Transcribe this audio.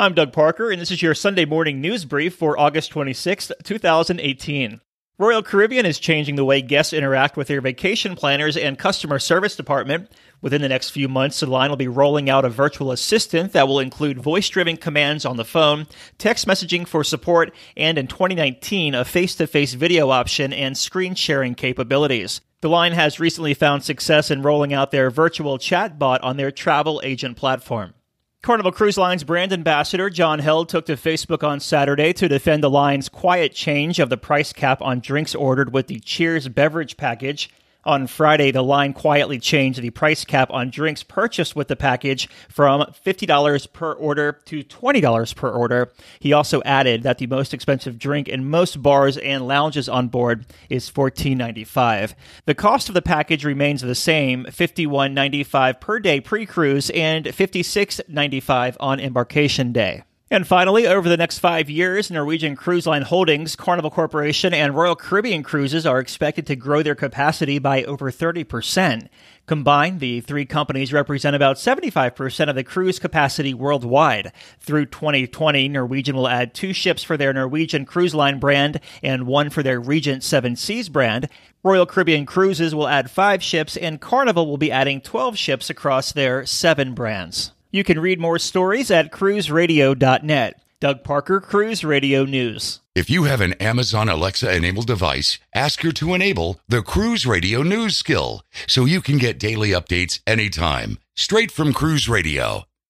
I'm Doug Parker, and this is your Sunday morning news brief for August 26, 2018. Royal Caribbean is changing the way guests interact with their vacation planners and customer service department. Within the next few months, the line will be rolling out a virtual assistant that will include voice driven commands on the phone, text messaging for support, and in 2019, a face to face video option and screen sharing capabilities. The line has recently found success in rolling out their virtual chatbot on their travel agent platform. Carnival Cruise Line's brand ambassador John Heald took to Facebook on Saturday to defend the line's quiet change of the price cap on drinks ordered with the Cheers beverage package. On Friday, the line quietly changed the price cap on drinks purchased with the package from $50 per order to $20 per order. He also added that the most expensive drink in most bars and lounges on board is $14.95. The cost of the package remains the same, $51.95 per day pre-cruise and $56.95 on embarkation day. And finally, over the next five years, Norwegian Cruise Line Holdings, Carnival Corporation, and Royal Caribbean Cruises are expected to grow their capacity by over 30%. Combined, the three companies represent about 75% of the cruise capacity worldwide. Through 2020, Norwegian will add two ships for their Norwegian Cruise Line brand and one for their Regent Seven Seas brand. Royal Caribbean Cruises will add five ships, and Carnival will be adding 12 ships across their seven brands. You can read more stories at cruiseradio.net. Doug Parker, Cruise Radio News. If you have an Amazon Alexa enabled device, ask her to enable the Cruise Radio News skill so you can get daily updates anytime, straight from Cruise Radio.